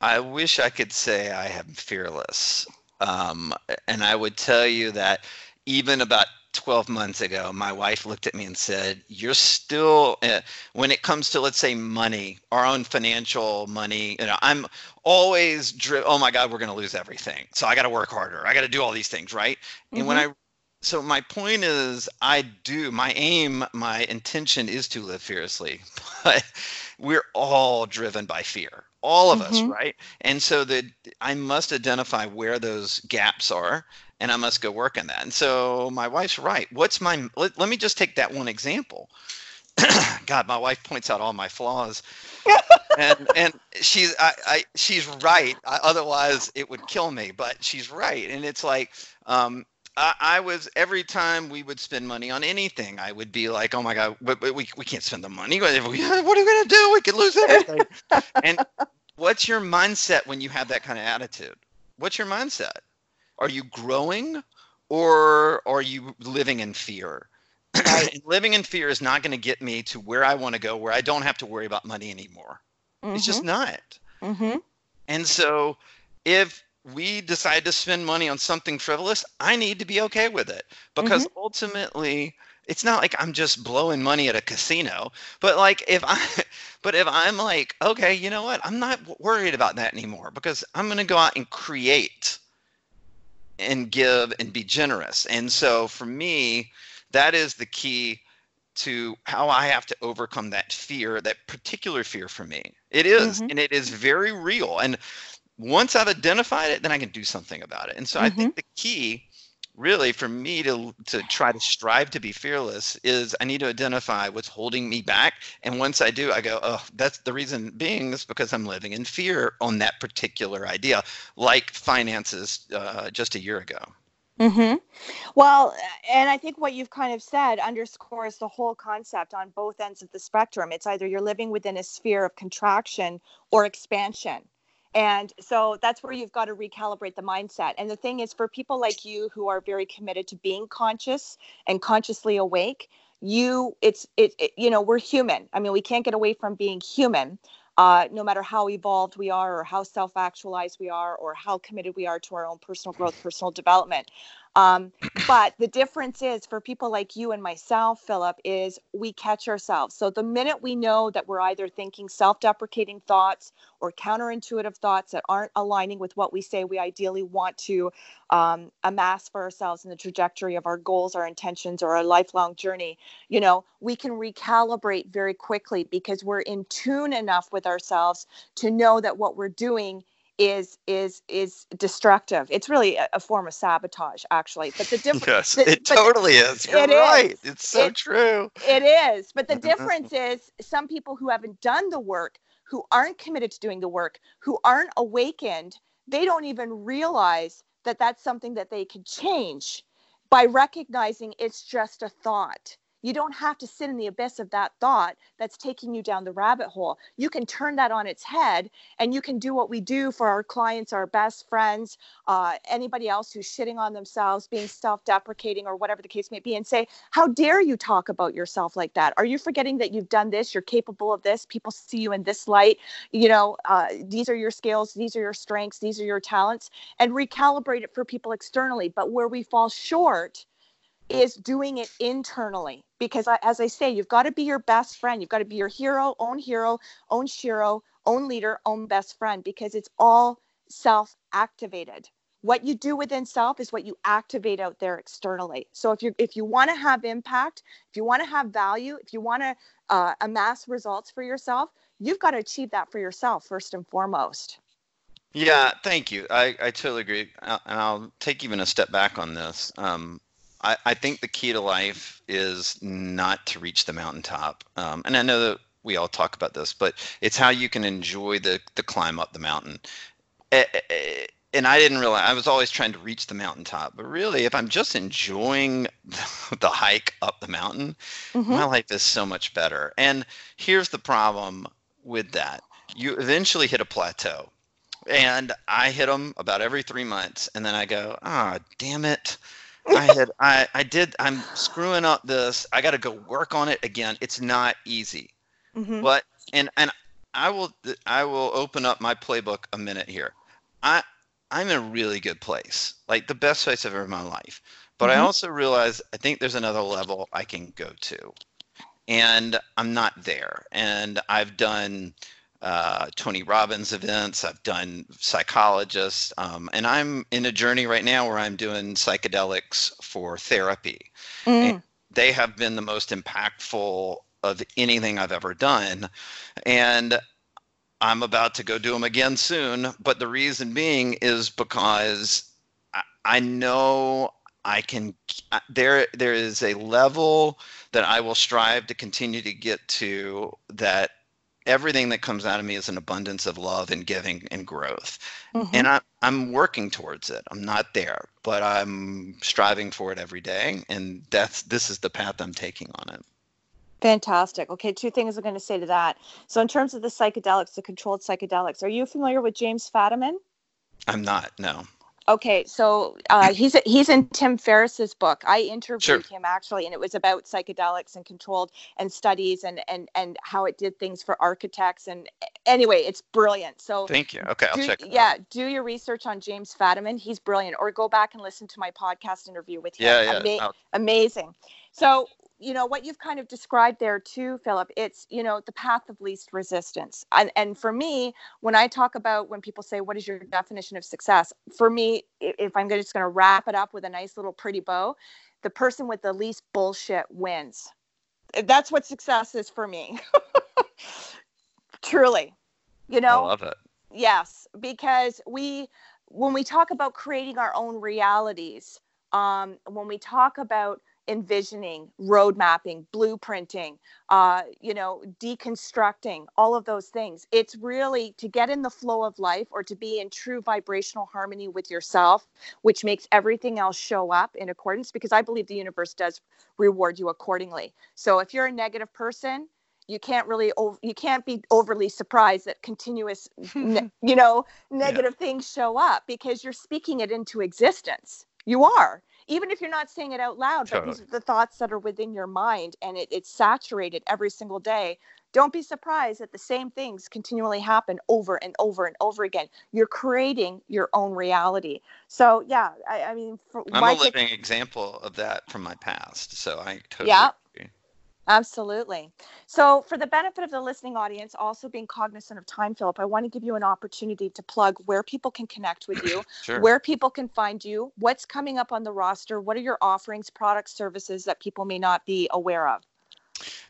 I wish I could say I am fearless. Um, and I would tell you that even about 12 months ago, my wife looked at me and said, You're still, uh, when it comes to, let's say, money, our own financial money, you know, I'm always driven, oh my God, we're going to lose everything. So I got to work harder. I got to do all these things, right? Mm-hmm. And when mm-hmm. I so my point is i do my aim my intention is to live fearlessly but we're all driven by fear. All of mm-hmm. us right? And so that i must identify where those gaps are and i must go work on that. And so my wife's right. What's my let, let me just take that one example. God my wife points out all my flaws. And and she's I, I she's right. I, otherwise it would kill me but she's right. And it's like um, I, I, was every time we would spend money on anything, I would be like, "Oh my god, we, we, we can't spend the money. What are we going to do? We could lose everything." and what's your mindset when you have that kind of attitude? What's your mindset? Are you growing, or are you living in fear? living in fear is not going to get me to where I want to go, where I don't have to worry about money anymore. Mm-hmm. It's just mm-hmm. not. Mm-hmm. And so, if we decide to spend money on something frivolous, I need to be okay with it because mm-hmm. ultimately it's not like I'm just blowing money at a casino, but like if I but if I'm like, okay, you know what? I'm not worried about that anymore because I'm going to go out and create and give and be generous. And so for me, that is the key to how I have to overcome that fear, that particular fear for me. It is, Mhm. and it is very real. And once I've identified it, then I can do something about it. And so I think the key really for me to to try to strive to be fearless is I need to identify what's holding me back. And once I do, I go, oh, that's the reason being is because I'm living in fear on that particular idea, like finances uh, just a year ago. hmm Well, and I think what you've kind of said underscores the whole concept on both ends of the spectrum. It's either you're living within a sphere of contraction or expansion. And so that's where you've got to recalibrate the mindset. And the thing is, for people like you who are very committed to being conscious and consciously awake, you, it's, it, it you know, we're human. I mean, we can't get away from being human. Uh, no matter how evolved we are, or how self actualized we are, or how committed we are to our own personal growth, personal development. Um, but the difference is for people like you and myself, Philip, is we catch ourselves. So the minute we know that we're either thinking self deprecating thoughts or counterintuitive thoughts that aren't aligning with what we say we ideally want to um, amass for ourselves in the trajectory of our goals, our intentions, or our lifelong journey, you know, we can recalibrate very quickly because we're in tune enough with ourselves to know that what we're doing is is is destructive. It's really a, a form of sabotage, actually. But the difference, Yes, the- it totally is. You're it is. right. It's so It- true. it is. But the Mhm. difference is some people who haven't done the work, who aren't committed to doing the work, who aren't awakened, they don't even realize that that's something that they could change by recognizing it's just a thought. You don't have to sit in the abyss of that thought that's taking you down the rabbit hole. You can turn that on its head and you can do what we do for our clients, our best friends, uh, anybody else who's shitting on themselves, being self deprecating, or whatever the case may be, and say, How dare you talk about yourself like that? Are you forgetting that you've done this? You're capable of this. People see you in this light. You know, uh, these are your skills, these are your strengths, these are your talents, and recalibrate it for people externally. But where we fall short, is doing it internally because as i say you've got to be your best friend you've got to be your hero own hero own shero own leader own best friend because it's all self activated what you do within self is what you activate out there externally so if you if you want to have impact if you want to have value if you want to uh, amass results for yourself you've got to achieve that for yourself first and foremost Yeah, thank you. I, I totally agree. Uh, And I'll take even a step back on this. Um, I, I think the key to life is not to reach the mountaintop. Um, and I know that we all talk about this, but it's how you can enjoy the, the climb up the mountain. Eh, eh, eh, And I didn't realize, I was always trying to reach the mountaintop. But really, if I'm just enjoying the hike up the mountain, Mhm. my life is so much better. And here's the problem with that you eventually hit a plateau and I hit them about every three months, and then I go, ah, damn it. I had I I did I'm screwing up this. I got to go work on it again. It's not easy. Mhm. But and and I will I will open up my playbook a minute here. I I'm in a really good place, like the best place I've ever in my life. But I Mhm. also realize I think there's another level I can go to, and I'm not there. And I've done uh, Tony Robbins events. I've done psychologists, um, and I'm in a journey right now where I'm doing psychedelics for therapy Mm. they have been the most impactful of anything I've ever done. And I'm about to go do them again soon. But the reason being is because I, I know I can, there, there is a level that I will strive to continue to get to that everything that comes out of me is an abundance of love and giving and growth Mhm. and I, I'm working towards it. I'm not there, but I'm striving for it every day, and that's this is the path I'm taking on it. Fantastic. Okay, two things I'm going to say to that. So, in terms of the psychedelics, the controlled psychedelics, are you familiar with James Fadiman? I'm not. No. Okay, so uh, he's he's in Tim Ferriss's book. I interviewed Sure. him actually, and it was about psychedelics and controlled and studies and and and how it did things for architects. And anyway, it's brilliant. So Thank you. Okay, I'll do, check. It yeah, Out. do your research on James Fadiman. He's brilliant. Or go back and listen to my podcast interview with him. Yeah. Yeah. Ama- amazing. So you know what you've kind of described there too philip it's you know the path of least resistance. And and for me when i talk about when people say what is your definition of success? For me if i'm just going to wrap it up with a nice little pretty bow the person with the least bullshit wins. That's what success is for me. Truly you know? I love it. yes because we when we talk about creating our own realities um, when we talk about envisioning road mapping blueprinting uh, you know deconstructing all of those things. It's really to get in the flow of life or to be in true vibrational harmony with yourself which makes everything else show up in accordance because i believe the universe does reward you accordingly. So if you're a negative person you can't really you can't be overly surprised that continuous ne- you know negative things show up because you're speaking it into existence. You are even if you're not saying it out loud but these are the thoughts that are within your mind and it, it's saturated every single day don't be surprised that the same things continually happen over and over and over again you're creating your own reality so yeah i, I mean for I'm a living example of that from my past. So I totally Yeah. agree. Absolutely. So, for the benefit of the listening audience, also being cognizant of time, Philip, I want to give you an opportunity to plug where people can connect with you, Sure. where people can find you, what's coming up on the roster, what are your offerings, products, services that people may not be aware of.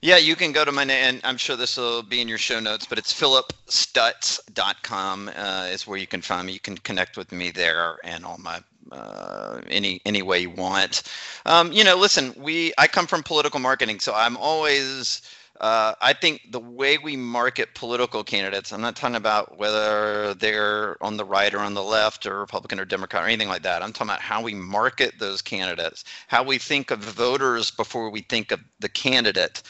Yeah, you can go to my name, and I'm sure this will be in your show notes, but it's philipstutts.com uh, is where you can find me. You can connect with me there and all my uh, any any way you want. Um, you know, listen, we I come from political marketing, so I'm always uh, I think the way we market political candidates, I'm not talking about whether they're on the right or on the left or Republican or Democrat or anything like that. I'm talking about how we market those candidates, how we think of voters before we think of the candidate.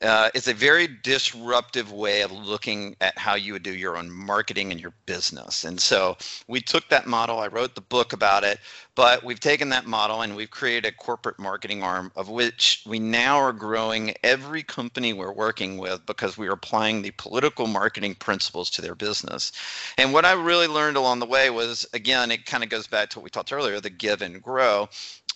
Uh, it's a very disruptive way of looking at how you would do your own marketing and your business. And so we took that model. I wrote the book about it, but we've taken that model and we've created a corporate marketing arm of which we now are growing every company we're working with because we are applying the political marketing principles to their business. And what I really learned along the way was again, it kind of goes back to what we talked earlier the give and grow.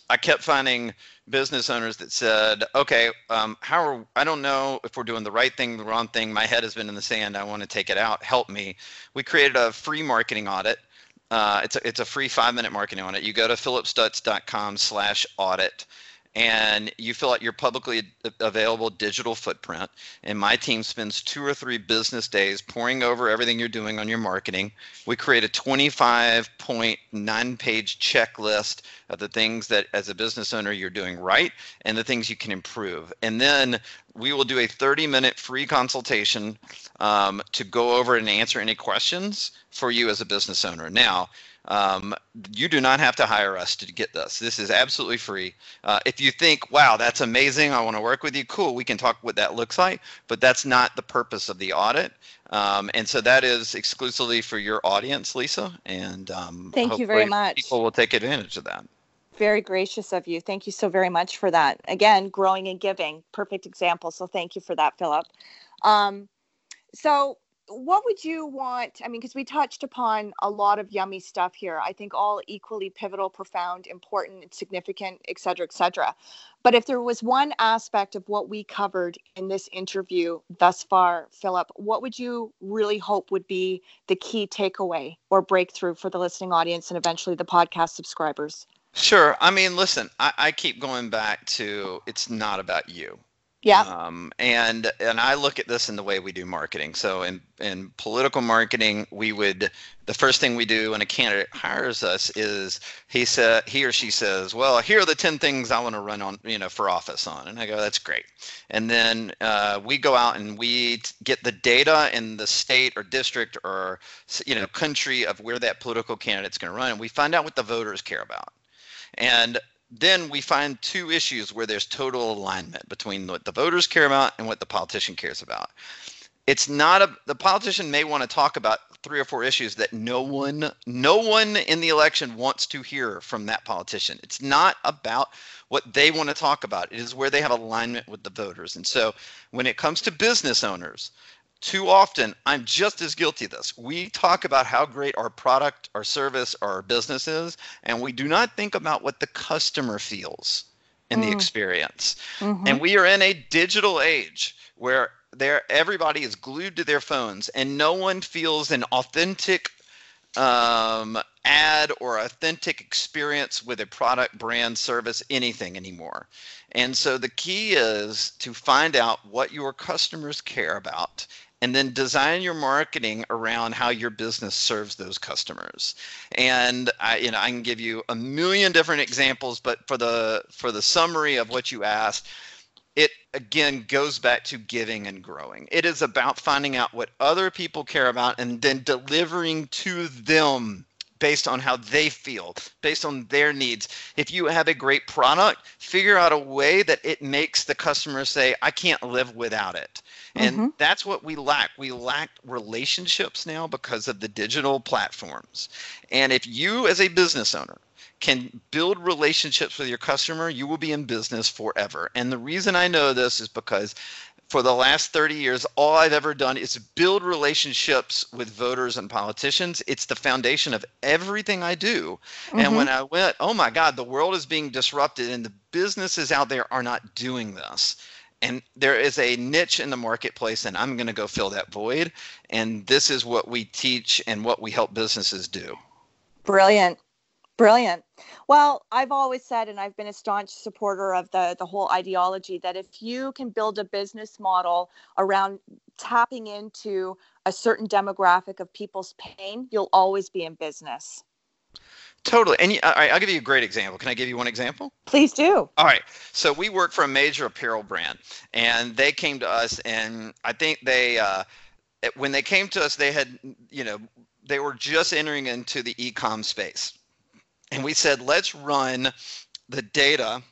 I kept finding business owners that said, "Okay, um, how are I don't know if we're doing the right thing, the wrong thing. My head has been in the sand. I want to take it out. Help me." We created a free marketing audit. Uh, it's a, it's a free five minute marketing audit. You go to philipstutts.com/audit and you fill out your publicly available digital footprint. And my team spends two or three business days pouring over everything you're doing on your marketing. We create a 25 point nine page checklist of the things that, as a business owner, you're doing right and the things you can improve. And then we will do a 30 minute free consultation um, to go over and answer any questions for you as a business owner. Now, um, you do not have to hire us to get this. This is absolutely free. Uh, if you think, wow, that's amazing, I want to work with you, cool, we can talk what that looks like, but that's not the purpose of the audit. Um, and so that is exclusively for your audience, Lisa. And um, Thank you very much. People will take advantage of that. Very gracious of you. Thank you so very much for that. Again, growing and giving, perfect example. So thank you for that, Philip. Um, so, what would you want? I mean, because we touched upon a lot of yummy stuff here. I think all equally pivotal, profound, important, significant, et cetera, et cetera. But if there was one aspect of what we covered in this interview thus far, Philip, what would you really hope would be the key takeaway or breakthrough for the listening audience and eventually the podcast subscribers? Sure. I mean, listen, I, I keep going back to it's not about you. Yeah. Um, and and I look at this in the way we do marketing. So in in political marketing, we would the first thing we do when a candidate hires us is he said he or she says, well, here are the ten things I want to run on, you know, for office on, and I go, that's great. And then uh, we go out and we t- get the data in the state or district or you know country of where that political candidate's going to run, and we find out what the voters care about. And then we find two issues where there's total alignment between what the voters care about and what the politician cares about. It's not a the politician may want to talk about three or four issues that no one no one in the election wants to hear from that politician. It's not about what they want to talk about. It is where they have alignment with the voters. And so when it comes to business owners, too often i'm just as guilty of this we talk about how great our product our service or our business is and we do not think about what the customer feels in the experience. And we are in a digital age where there everybody is glued to their phones and no one feels an authentic um, ad or authentic experience with a product, brand, service, anything anymore. And so the key is to find out what your customers care about and then design your marketing around how your business serves those customers. And I, you know, I can give you a million different examples, but for the for the summary of what you asked, it again goes back to giving and growing. It is about finding out what other people care about and then delivering to them based on how they feel, based on their needs. If you have a great product, figure out a way that it makes the customer say, I can't live without it. And Mhm. that's what we lack. We lack relationships now because of the digital platforms. And if you, as a business owner, can build relationships with your customer, you will be in business forever. And the reason I know this is because for the last 30 years, all I've ever done is build relationships with voters and politicians. It's the foundation of everything I do. And when I went, oh my God, the world is being disrupted and the businesses out there are not doing this. And there is a niche in the marketplace, and I'm going to go fill that void. And this is what we teach and what we help businesses do. Brilliant. Brilliant. Well, I've always said, and I've been a staunch supporter of the, the whole ideology that if you can build a business model around tapping into a certain demographic of people's pain, you'll always be in business. Totally. And all right, I'll give you a great example. Can I give you one example? Please do. All right. So we work for a major apparel brand, and they came to us, and I think they, uh, when they came to us, they had, you know, they were just entering into the e-com space, and we said, let's run the data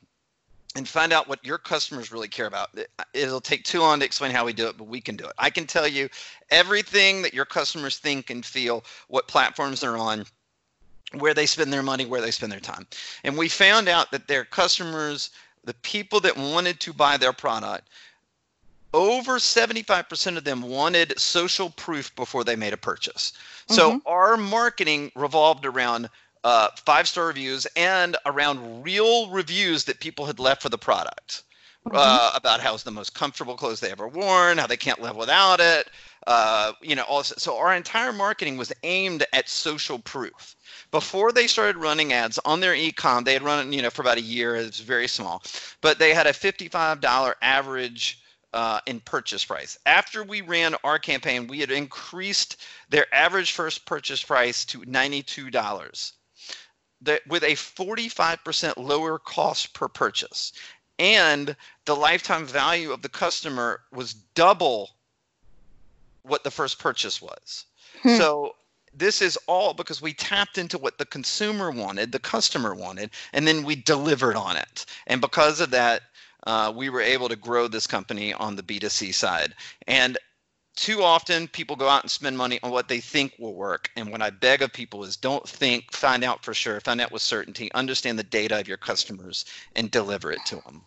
and find out what your customers really care about. It'll take too long to explain how we do it, but we can do it. I can tell you everything that your customers think and feel, what platforms they're on, where they spend their money, where they spend their time. And we found out that their customers, the people that wanted to buy their product, over 75% of them wanted social proof before they made a purchase. So our marketing revolved around uh, five star reviews and around real reviews that people had left for the product. Uh, about how it's the most comfortable clothes they ever worn, how they can't live without it, uh, you know, all. So our entire marketing was aimed at social proof. Before they started running ads on their e-com, they had run, you know, for about a year. It was very small, but they had a $55 average uh, in purchase price. After we ran our campaign, we had increased their average first purchase price to $92 that with a 45% lower cost per purchase and the lifetime value of the customer was double what the first purchase was Hmm. so this is all because we tapped into what the consumer wanted the customer wanted and then we delivered on it. And because of that uh, we were able to grow this company on the b2c side. And too often people go out and spend money on what they think will work. And what i beg of people is don't think find out for sure find out with certainty understand the data of your customers and deliver it to them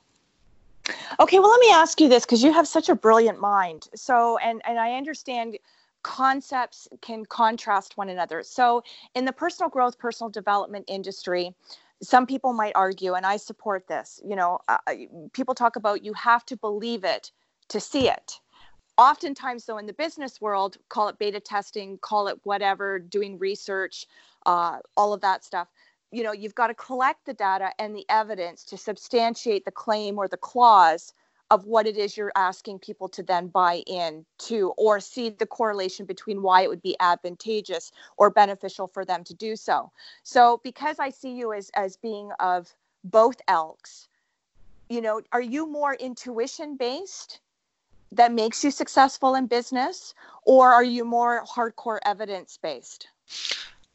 Okay, well, let me ask you this because you have such a brilliant mind. So, and and I understand concepts can contrast one another. So, in the personal growth, personal development industry, some people might argue, and I support this. You know, uh, people talk about you have to believe it to see it. Oftentimes, though, in the business world, call it beta testing, call it whatever, doing research, uh, all of that stuff you know you've got to collect the data and the evidence to substantiate the claim or the clause of what it is you're asking people to then buy in to or see the correlation between why it would be advantageous or beneficial for them to do so. So because i see you as as being of both elks you know are you more intuition based that makes you successful in business or are you more hardcore evidence based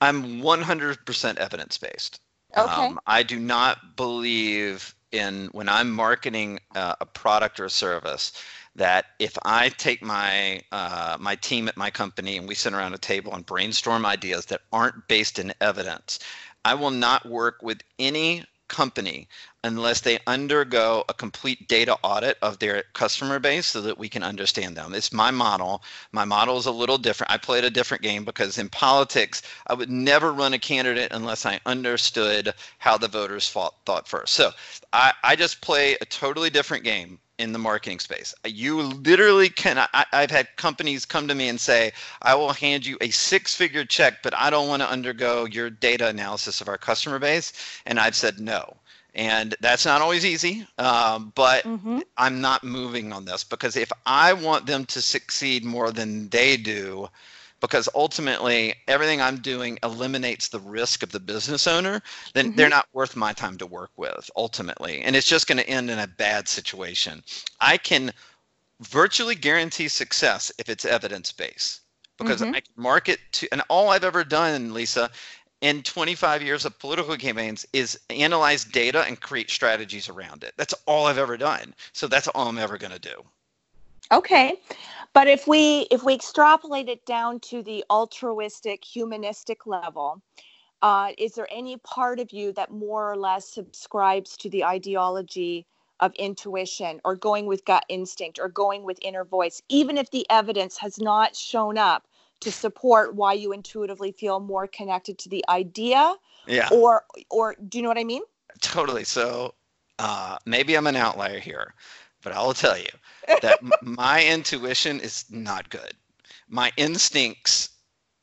i'm 100% evidence based okay. Um, I do not believe in when I'm marketing uh, a product or a service that if I take my uh, my team at my company and we sit around a table and brainstorm ideas that aren't based in evidence, I will not work with any company unless they undergo a complete data audit of their customer base so that we can understand them. It's my model. My model is a little different. I played a different game because in politics, I would never run a candidate unless I understood how the voters thought first. So I, I just play a totally different game in the marketing space. You literally can. I, have had companies come to me and say, I will hand you a six figure check, but I don't want to undergo your data analysis of our customer base. And I've said no. And that's not always easy, um, but mm-hmm. I'm not moving on this because if I want them to succeed more than they do, because ultimately everything I'm doing eliminates the risk of the business owner, then mm-hmm. they're not worth my time to work with ultimately. And it's just going to end in a bad situation. I can virtually guarantee success if it's evidence based because mm-hmm. I can market to, and all I've ever done, Lisa, in 25 years of political campaigns is analyze data and create strategies around it. That's all I've ever done. So that's all I'm ever going to do. Okay. But if we if we extrapolate it down to the altruistic humanistic level, uh, is there any part of you that more or less subscribes to the ideology of intuition or going with gut instinct or going with inner voice, even if the evidence has not shown up to support why you intuitively feel more connected to the idea? Yeah. Or or do you know what I mean? Totally. So uh, maybe I'm an outlier here, but I will tell you that my intuition is not good. My instincts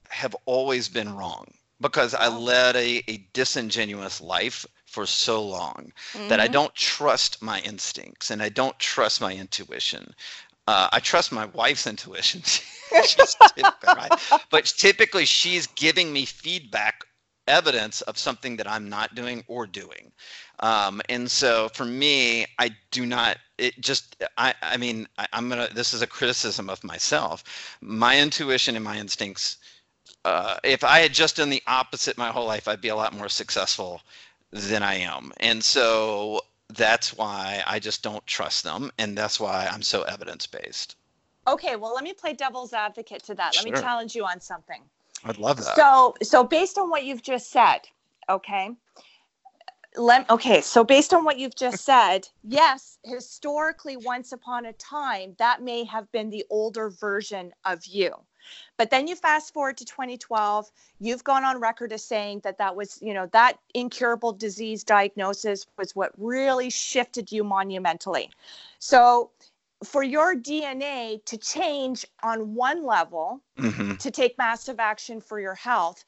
have always been wrong because I led a, a disingenuous life for so long mm-hmm. that I mm-hmm. don't trust my instincts and I don't trust my intuition. Uh, I trust my wife's intuition. right? But typically, she's giving me feedback, evidence of something that I'm not doing or doing. Um, and so for me, I do not, it just, I, I mean, I, am going to, this is a criticism of myself. My intuition and my instincts, uh, if I had just done the opposite my whole life, I'd be a lot more successful than I am. And so that's why I just don't trust them. And that's why I'm so evidence based. Okay, well, let me play devil's advocate to that. Let me challenge you on something. I'd love that. So, so based on what you've just said, okay, let okay so based on what you've just said yes historically once upon a time that may have been the older version of you but then you fast forward to 2012 you've gone on record as saying that that was you know that incurable disease diagnosis was what really shifted you monumentally so for your dna to change on one level mm-hmm. to take massive action for your health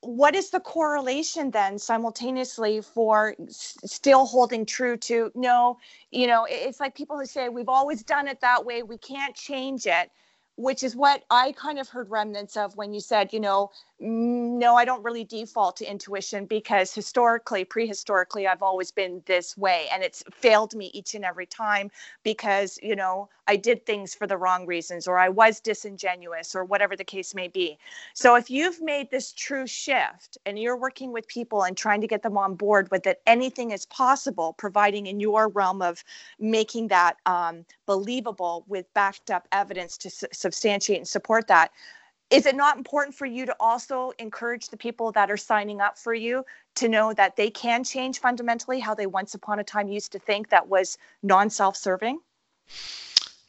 what is the correlation then simultaneously for s- still holding true to no you know it's like people who say we've always done it that way we can't change it which is what I kind of heard remnants of when you said, you know, no, I don't really default to intuition because historically, prehistorically, I've always been this way. And it's failed me each and every time because, you know, I did things for the wrong reasons or I was disingenuous or whatever the case may be. So if you've made this true shift and you're working with people and trying to get them on board with that anything is possible, providing in your realm of making that um, believable with backed up evidence to substantiate and support that is it not important for you to also encourage the people that are signing up for you to know that they can change fundamentally how they once upon a time used to think that was non self serving?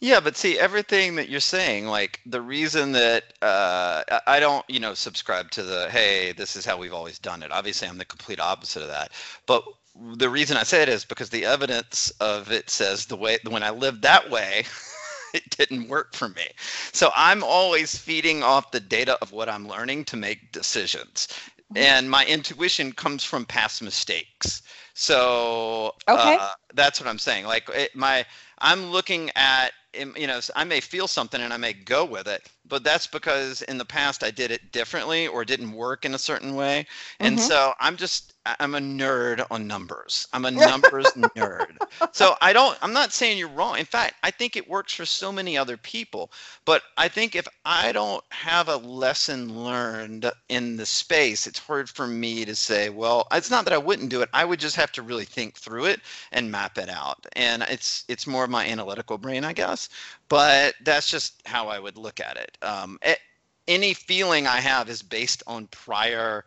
Yeah, but see, everything that you're saying, like the reason that uh, I don't, you know, subscribe to the, hey, this is how we've always done it. Obviously, I'm the complete opposite of that. But the reason I say it is because the evidence of it says the way, when I lived that way, it didn't work for me. So I'm always feeding off the data of what I'm learning to make decisions. Mm-hmm. And my intuition comes from past mistakes. So okay. uh, that's what I'm saying. Like it, my, I'm looking at, you know, I may feel something and I may go with it, but that's because in the past I did it differently or didn't work in a certain way. And mm-hmm. so I'm just I'm a nerd on numbers. I'm a numbers nerd. So I don't I'm not saying you're wrong. In fact, I think it works for so many other people. But I think if I don't have a lesson learned in the space, it's hard for me to say, well, it's not that I wouldn't do it. I would just have to really think through it and map it out. And it's it's more of my analytical brain, I guess. But that's just how I would look at it. Um, it any feeling I have is based on prior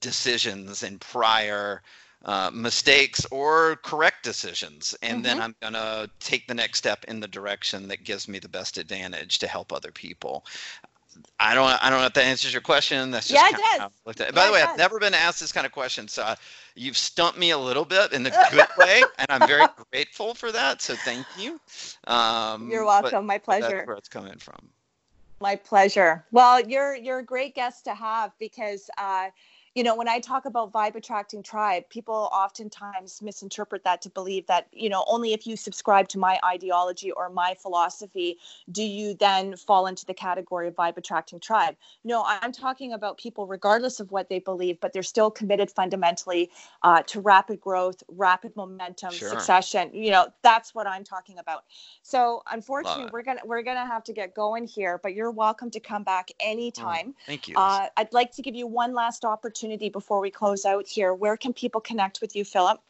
decisions and prior uh, mistakes or correct decisions, and Mm-hmm. then I'm gonna take the next step in the direction that gives me the best advantage to help other people. I don't. I don't know if that answers your question. That's just Yeah, it does. Looked at it. Yeah, By the way. I've never been asked this kind of question, so uh, you've stumped me a little bit in a good way, and I'm very grateful for that. So thank you. Um, You're welcome. My pleasure. That's where it's coming from. My pleasure. Well, you're you're a great guest to have because uh, you know when I talk about vibe attracting tribe, people oftentimes misinterpret that to believe that you know only if you subscribe to my ideology or my philosophy do you then fall into the category of vibe attracting tribe. No, I'm talking about people regardless of what they believe, but they're still committed fundamentally uh, to rapid growth, rapid momentum, Sure. succession. You know that's what I'm talking about. So unfortunately, we're gonna we're gonna have to get going here, but you're welcome to come back anytime. Thank you. Uh, I'd like to give you one last opportunity before we close out here. Where can people connect with you, Philip?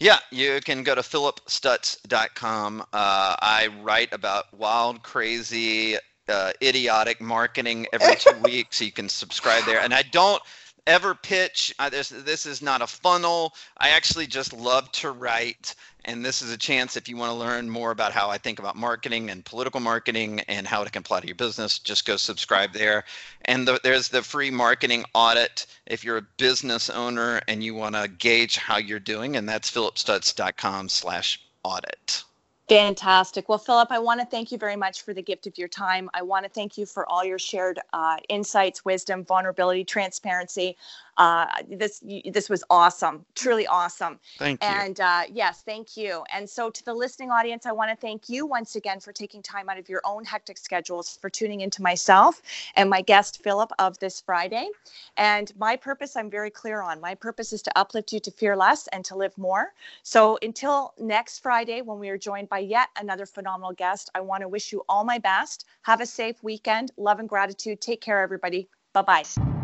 Yeah, you can go to philipstutts.com. Uh, I write about wild, crazy, uh, idiotic marketing every two weeks. So you can subscribe there. And I don't ever pitch. This, this is not a funnel. I actually just love to write. And this is a chance if you want to learn more about how I think about marketing and political marketing and how it can apply to your business, just go subscribe there. And the, there's the free marketing audit if you're a business owner and you want to gauge how you're doing, and that's philipstutts.com slash audit. Fantastic. Well, Philip, I want to thank you very much for the gift of your time. I want to thank you for all your shared uh, insights, wisdom, vulnerability, transparency. Uh, this this was awesome, truly awesome. Thank you. And uh, yes, thank you. And so, to the listening audience, I want to thank you once again for taking time out of your own hectic schedules for tuning into myself and my guest, Philip, of this Friday. And my purpose, I'm very clear on. My purpose is to uplift you to fear less and to live more. So, until next Friday, when we are joined by yet another phenomenal guest, I want to wish you all my best. Have a safe weekend. Love and gratitude. Take care, everybody. Bye bye.